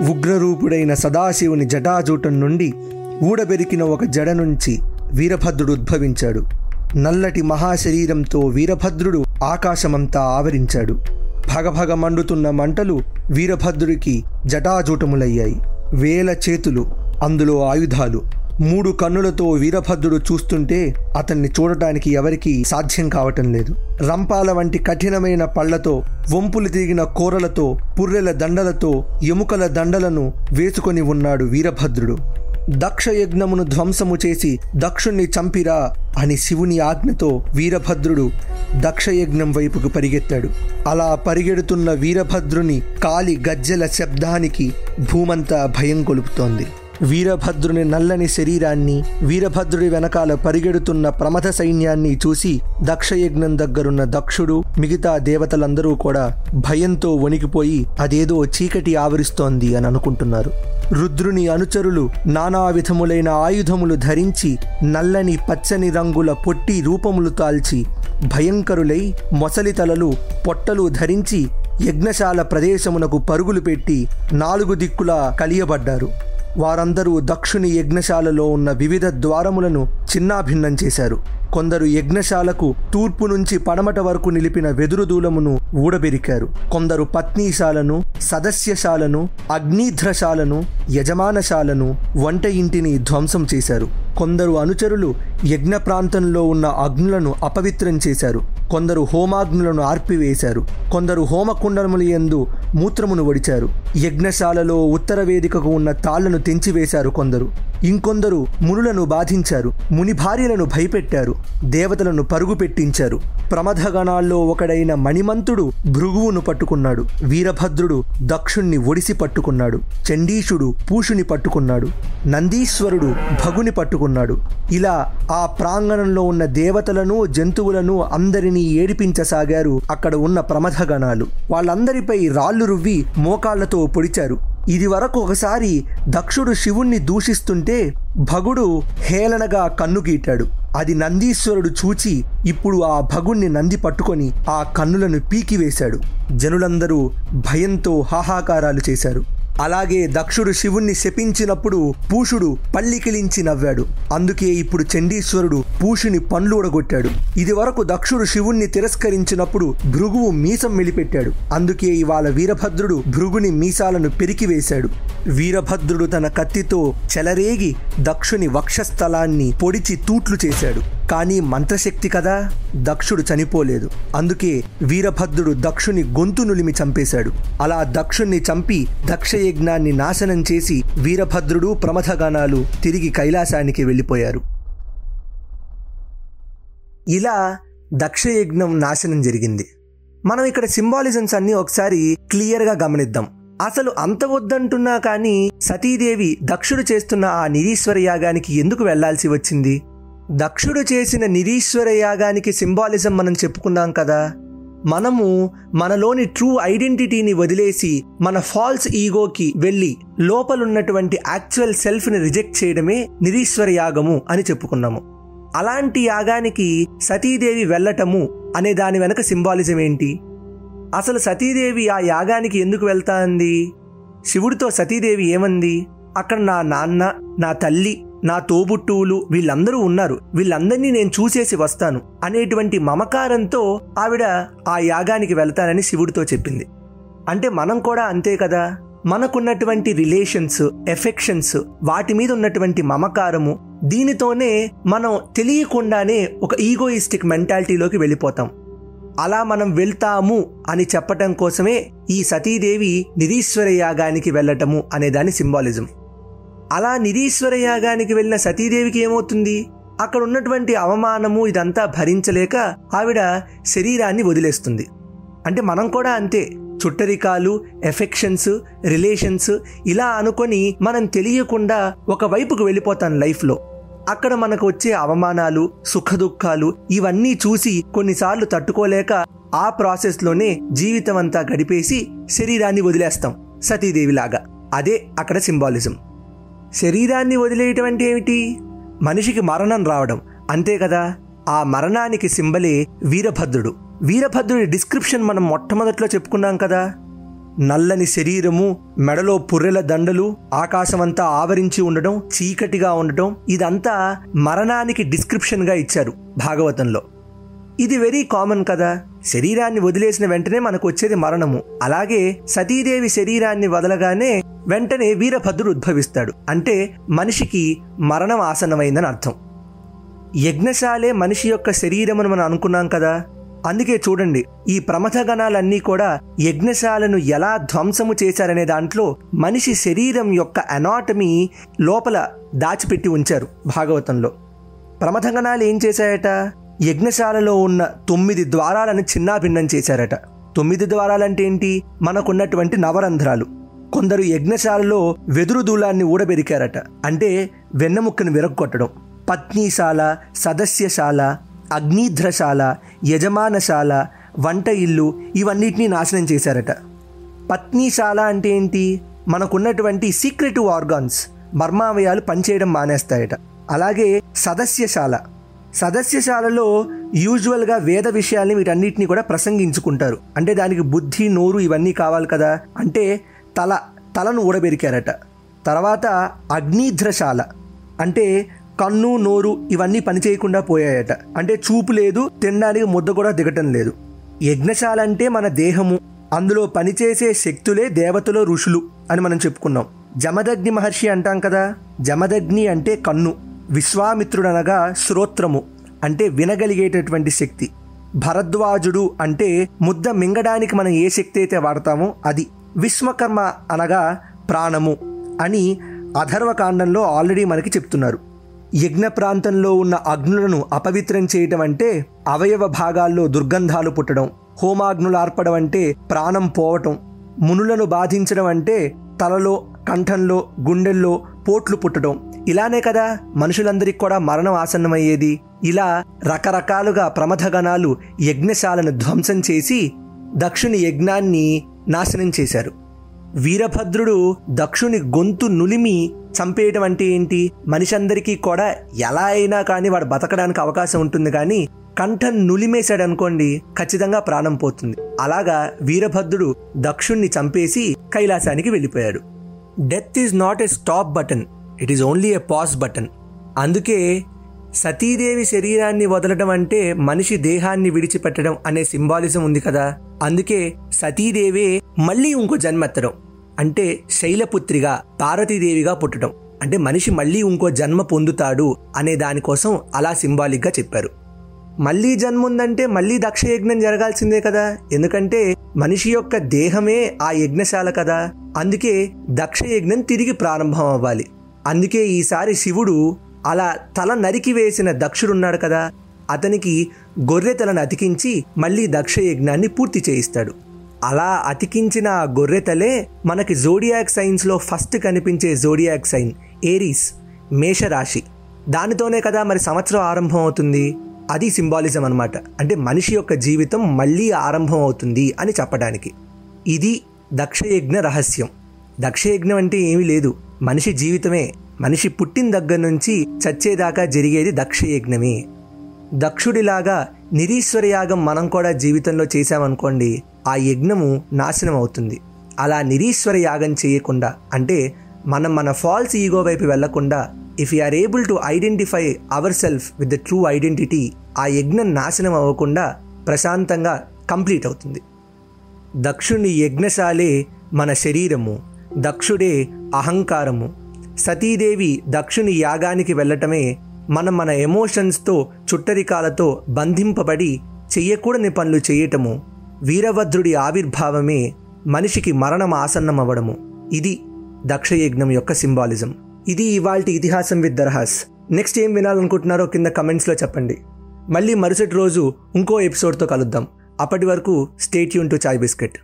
ఉగ్రరూపుడైన సదాశివుని జటాజూటం నుండి ఊడబెరికిన ఒక జడ నుంచి వీరభద్రుడు ఉద్భవించాడు. నల్లటి మహాశరీరంతో వీరభద్రుడు ఆకాశమంతా ఆవరించాడు. భగభగ మండుతున్న మంటలు వీరభద్రుడికి జటాజూటములయ్యాయి. వేల చేతులు అందులో ఆయుధాలు. మూడు కన్నులతో వీరభద్రుడు చూస్తుంటే అతన్ని చూడటానికి ఎవరికీ సాధ్యం కావటం లేదు. రంపాల వంటి కఠినమైన పళ్ళతో వంపులు తిరిగిన కూరలతో పుర్రెల దండలతో ఎముకల దండలను వేసుకొని ఉన్నాడు వీరభద్రుడు. దక్ష యజ్ఞమును ధ్వంసము చేసి దక్షుణ్ణి చంపిరా అని శివుని ఆజ్ఞతో వీరభద్రుడు దక్షయజ్ఞం వైపుకు పరిగెత్తాడు. అలా పరిగెడుతున్న వీరభద్రుని కాలి గజ్జెల శబ్దానికి భూమంతా భయం కొలుపుతోంది. వీరభద్రుని నల్లని శరీరాన్ని వీరభద్రుడి వెనకాల పరిగెడుతున్న ప్రమథ సైన్యాన్ని చూసి దక్షయజ్ఞం దగ్గరున్న దక్షుడు మిగతా దేవతలందరూ కూడా భయంతో వణికిపోయి అదేదో చీకటి ఆవరిస్తోంది అని అనుకుంటున్నారు. రుద్రుని అనుచరులు నానా విధములైన ఆయుధములు ధరించి నల్లని పచ్చని రంగుల పొట్టి రూపములు తాల్చి భయంకరులై మొసలి తలలు పొట్టలు ధరించి యజ్ఞశాల ప్రదేశమునకు పరుగులు పెట్టి నాలుగు దిక్కులా కలియబడ్డారు. వారందరూ దక్షుని యజ్ఞశాలలో ఉన్న వివిధ ద్వారములను చిన్నాభిన్నం చేశారు. కొందరు యజ్ఞశాలకు తూర్పు నుంచి పడమట వరకు నిలిపిన వెదురు దూలమును ఊడబెరికారు. కొందరు పత్నీశాలను సదస్యశాలను అగ్నిధ్రశాలను యజమానశాలను వంట ఇంటిని ధ్వంసం చేశారు. కొందరు అనుచరులు యజ్ఞ ప్రాంతంలో ఉన్న అగ్నులను అపవిత్రం చేశారు. కొందరు హోమాగ్నులను ఆర్పివేశారు. కొందరు హోమకుండముల యందు మూత్రమును ఒడిచారు యజ్ఞశాలలో ఉత్తర వేదికకు ఉన్న తాళ్ళను తెంచివేశారు కొందరు. ఇంకొందరు మునులను బాధించారు ముని భార్యలను భయపెట్టారు దేవతలను పరుగు పెట్టించారు. ప్రమథగణాల్లో ఒకడైన మణిమంతుడు భృగువును పట్టుకున్నాడు వీరభద్రుడు దక్షుణ్ణి ఒడిసి పట్టుకున్నాడు చండీషుడు పూషుని పట్టుకున్నాడు నందీశ్వరుడు భగుని పట్టుకున్నాడు. ఇలా ఆ ప్రాంగణంలో ఉన్న దేవతలను జంతువులను అందరినీ ఏడిపించసాగారు అక్కడ ఉన్న ప్రమథగణాలు వాళ్ళందరిపై రాళ్ళు రువ్వి మోకాళ్ళతో పొడిచారు. ఇది వరకు ఒకసారి దక్షుడు శివుణ్ణి దూషిస్తుంటే భగుడు హేళనగా కన్నుగీటాడు అది నందీశ్వరుడు చూచి ఇప్పుడు ఆ భగుణ్ణి నంది పట్టుకొని ఆ కన్నులను పీకివేశాడు జనులందరూ భయంతో హాహాకారాలు చేశారు. అలాగే దక్షుడు శివుణ్ణి శపించినప్పుడు పూషుడు పల్లికిలించి నవ్వాడు. అందుకే ఇప్పుడు చండీశ్వరుడు పూషుని పండ్లు ఉడగొట్టాడు ఇది వరకు దక్షుడు శివుణ్ణి తిరస్కరించినప్పుడు భృగువు మీసం మెలిపెట్టాడు. అందుకే ఇవాళ వీరభద్రుడు భృగుని మీసాలను పెరికివేశాడు. వీరభద్రుడు తన కత్తితో చెలరేగి దక్షుని వక్షస్థలాన్ని పొడిచి తూట్లు చేశాడు. కానీ మంత్రశక్తి కదా దక్షుడు చనిపోలేదు. అందుకే వీరభద్రుడు దక్షుని గొంతు నులిమి చంపేశాడు. అలా దక్షుణ్ణి చంపి దక్షయజ్ఞాన్ని నాశనం చేసి వీరభద్రుడు ప్రమథగానాలు తిరిగి కైలాసానికి వెళ్ళిపోయారు. ఇలా దక్షయజ్ఞం నాశనం జరిగింది. మనం ఇక్కడ సింబాలిజమ్స్ అన్ని ఒకసారి క్లియర్గా గమనిద్దాం. అసలు అంత వద్దంటున్నా కానీ సతీదేవి దక్షుడు చేస్తున్న ఆ నిరీశ్వర యాగానికి ఎందుకు వెళ్ళాల్సి వచ్చింది? దక్షుడు చేసిన నిరీశ్వర యాగానికి సింబాలిజం మనం చెప్పుకున్నాం కదా. మనము మనలోని ట్రూ ఐడెంటిటీని వదిలేసి మన ఫాల్స్ ఈగోకి వెళ్ళి లోపలున్నటువంటి యాక్చువల్ సెల్ఫ్ని రిజెక్ట్ చేయడమే నిరీశ్వర యాగము అని చెప్పుకున్నాము. అలాంటి యాగానికి సతీదేవి వెళ్ళటము అనే దాని వెనక సింబాలిజం ఏంటి? అసలు సతీదేవి ఆ యాగానికి ఎందుకు వెళ్తా అంది శివుడితో సతీదేవి ఏమంది? అక్కడ నా నాన్న నా తల్లి నా తోబుట్టువులు వీళ్ళందరూ ఉన్నారు. వీళ్ళందరినీ నేను చూసేసి వస్తాను అనేటువంటి మమకారంతో ఆవిడ ఆ యాగానికి వెళ్తానని శివుడితో చెప్పింది. అంటే మనం కూడా అంతే కదా? మనకున్నటువంటి రిలేషన్స్ ఎఫెక్షన్స్ వాటి మీద ఉన్నటువంటి మమకారము దీనితోనే మనం తెలియకుండానే ఒక ఈగోయిస్టిక్ మెంటాలిటీలోకి వెళ్ళిపోతాం. అలా మనం వెళ్తాము అని చెప్పటం కోసమే ఈ సతీదేవి నిరీశ్వర యాగానికి వెళ్ళటము అనే దాని సింబాలిజం. అలా నిరీశ్వర యాగానికి వెళ్ళిన సతీదేవికి ఏమవుతుంది? అక్కడ ఉన్నటువంటి అవమానము ఇదంతా భరించలేక ఆవిడ శరీరాన్ని వదిలేస్తుంది. అంటే మనం కూడా అంతే చుట్టరికాలు ఎఫెక్షన్స్ రిలేషన్స్ ఇలా అనుకొని మనం తెలియకుండా ఒక వైపుకు వెళ్ళిపోతాం లైఫ్లో. అక్కడ మనకు వచ్చే అవమానాలు సుఖదుఖాలు ఇవన్నీ చూసి కొన్నిసార్లు తట్టుకోలేక ఆ ప్రాసెస్లోనే జీవితం అంతా గడిపేసి శరీరాన్ని వదిలేస్తాం సతీదేవిలాగా. అదే అక్కడ సింబాలిజం. శరీరాన్ని వదిలేయటం అంటే ఏమిటి? మనిషికి మరణం రావడం. అంతే కదా? ఆ మరణానికి సింబలే వీరభద్రుడు. వీరభద్రుడి డిస్క్రిప్షన్ మనం మొట్టమొదట్లో చెప్పుకున్నాం కదా? నల్లని శరీరము మెడలో పుర్రెల దండలు ఆకాశమంతా ఆవరించి ఉండటం చీకటిగా ఉండటం ఇదంతా మరణానికి డిస్క్రిప్షన్గా ఇచ్చారు భాగవతంలో. ఇది వెరీ కామన్ కదా? శరీరాన్ని వదిలేసిన వెంటనే మనకు వచ్చేది మరణము. అలాగే సతీదేవి శరీరాన్ని వదలగానే వెంటనే వీరభద్రుడు ఉద్భవిస్తాడు. అంటే మనిషికి మరణం ఆసన్నమైందని అర్థం. యజ్ఞశాలే మనిషి యొక్క శరీరమని మనం అనుకున్నాం కదా? అందుకే చూడండి ఈ ప్రమథ గణాలన్నీ కూడా యజ్ఞశాలను ఎలా ధ్వంసము చేశారనే దాంట్లో మనిషి శరీరం యొక్క అనాటమీ లోపల దాచిపెట్టి ఉంచారు భాగవతంలో. ప్రమథ గణాలు ఏం చేశాయట? యజ్ఞశాలలో ఉన్న తొమ్మిది ద్వారాలను చిన్నాభిన్నం చేశారట. తొమ్మిది ద్వారాలంటే ఏంటి? మనకున్నటువంటి నవరంధ్రాలు. కొందరు యజ్ఞశాలలో వెదురు దూలాన్ని ఊడబెరికారట. అంటే వెన్నెముక్కను విరగొట్టడం పత్నీశాల సదస్యశాల అగ్నిధ్రశాల యజమానశాల వంట ఇల్లు ఇవన్నిటినీ నాశనం చేశారట. పత్నీశాల అంటే ఏంటి? మనకున్నటువంటి సీక్రెటివ్ ఆర్గాన్స్ మర్మావయాలు పనిచేయడం మానేస్తాయట. అలాగే సదస్యశాల. సదస్యశాలలో యూజువల్గా వేద విషయాల్ని వీటన్నిటిని కూడా ప్రసంగించుకుంటారు. అంటే దానికి బుద్ధి నోరు ఇవన్నీ కావాలి కదా. అంటే తల తలను ఊడబెరికారట. తర్వాత అగ్నిధ్రశాల అంటే కన్ను నోరు ఇవన్నీ పనిచేయకుండా పోయాయట. అంటే చూపు లేదు తినడానికి ముద్ద కూడా దిగటం లేదు. యజ్ఞశాల అంటే మన దేహము. అందులో పనిచేసే శక్తులే దేవతలో ఋషులు అని మనం చెప్పుకున్నాం. జమదగ్ని మహర్షి అంటాం కదా? జమదగ్ని అంటే కన్ను. విశ్వామిత్రుడనగా శ్రోత్రము అంటే వినగలిగేటటువంటి శక్తి. భరద్వాజుడు అంటే ముద్ద మింగడానికి మనం ఏ శక్తి అయితే వాడతామో అది. విశ్వకర్మ అనగా ప్రాణము అని అధర్వకాండంలో ఆల్రెడీ మనకి చెప్తున్నారు. యజ్ఞ ప్రాంతంలో ఉన్న అగ్నులను అపవిత్రం చేయటం అంటే అవయవ భాగాల్లో దుర్గంధాలు పుట్టడం హోమాగ్నులు ఆర్పడం అంటే ప్రాణం పోవటం మునులను బాధించడం అంటే తలలో కంఠంలో గుండెల్లో పోట్లు పుట్టడం. ఇలానే కదా మనుషులందరికీ కూడా మరణం ఆసన్నమయ్యేది. ఇలా రకరకాలుగా ప్రమథగణాలు యజ్ఞశాలను ధ్వంసం చేసి దక్షుని యజ్ఞాన్ని నాశనం చేశారు. వీరభద్రుడు దక్షుని గొంతు నులిమి చంపేయటం అంటే ఏంటి? మనిషి అందరికీ కూడా ఎలా అయినా కానీ వాడు బతకడానికి అవకాశం ఉంటుంది కానీ కంఠం నులిమేశాడు అనుకోండి ఖచ్చితంగా ప్రాణం పోతుంది. అలాగా వీరభద్రుడు దక్షుణ్ణి చంపేసి కైలాసానికి వెళ్ళిపోయాడు. Death is not a stop button it is only a pass button. అందుకే సతీదేవి శరీరాన్ని వదలడం అంటే మనిషి దేహాన్ని విడిచిపెట్టడం అనే సింబాలిజం ఉంది కదా. అందుకే సతీదేవే మళ్ళీ ఇంకో జన్మెత్తడం. అంటే శైలపుత్రిగా పార్వతీదేవిగా పుట్టడం. అంటే మనిషి మళ్ళీ ఇంకో జన్మ పొందుతాడు అనే దానికోసం అలా సింబాలిక్గా చెప్పారు. మళ్ళీ జన్మ ఉందంటే మళ్ళీ దక్ష యజ్ఞం జరగాల్సిందే కదా. ఎందుకంటే మనిషి యొక్క దేహమే ఆ యజ్ఞశాల కదా. అందుకే దక్ష యజ్ఞం తిరిగి ప్రారంభం అవ్వాలి. అందుకే ఈసారి శివుడు అలా తల నరికి వేసిన దక్షుడున్నాడు కదా. అతనికి గొర్రె తలను అతికించి మళ్ళీ దక్ష యజ్ఞాన్ని పూర్తి చేయిస్తాడు. అలా అతికించిన ఆ గొర్రె తలే మనకి జోడియాక్ సైన్స్లో ఫస్ట్ కనిపించే జోడియాక్ సైన్ ఏరీస్ మేషరాశి. దానితోనే కదా మరి సంవత్సరం ఆరంభం అవుతుంది అది సింబాలిజం అనమాట అంటే మనిషి యొక్క జీవితం మళ్ళీ ఆరంభం అవుతుంది అని చెప్పడానికి. ఇది దక్షయజ్ఞ రహస్యం. దక్షయజ్ఞం అంటే ఏమీ లేదు. మనిషి జీవితమే. మనిషి పుట్టిన దగ్గర నుంచి చచ్చేదాకా జరిగేది దక్షయజ్ఞమే. దక్షుడిలాగా నిరీశ్వర యాగం మనం కూడా జీవితంలో చేశామనుకోండి ఆ యజ్ఞము నాశనం అవుతుంది అలా నిరీశ్వర యాగం చేయకుండా అంటే మనం మన ఫాల్స్ ఈగో వైపు వెళ్ళకుండా if are able to identify our self with the true identity ఆ యజ్ఞం నాశనం అవ్వకుండా ప్రశాంతంగా కంప్లీట్ అవుతుంది. దక్షుని యజ్ఞశాలే మన శరీరము దక్షుడే అహంకారము. సతీదేవి దక్షుని యాగానికి వెళ్ళటమే మనం మన ఎమోషన్స్తో చుట్టరికాలతో బంధింపబడి చెయ్యకూడని పనులు చేయటము వీరభద్రుడి ఆవిర్భావమే మనిషికి మరణం ఆసన్నమవ్వడము. ఇది దక్షయజ్ఞం యొక్క సింబాలిజం. ఇది ఇవాల్టి ఇతిహాసం విత్ దర్హాస్. నెక్స్ట్ ఏం వినాలనుకుంటున్నారో కింద కమెంట్స్లో చెప్పండి. మళ్ళీ మరుసటి రోజు ఇంకో ఎపిసోడ్తో కలుద్దాం. అప్పటి వరకు state Yoon to chai biscuit.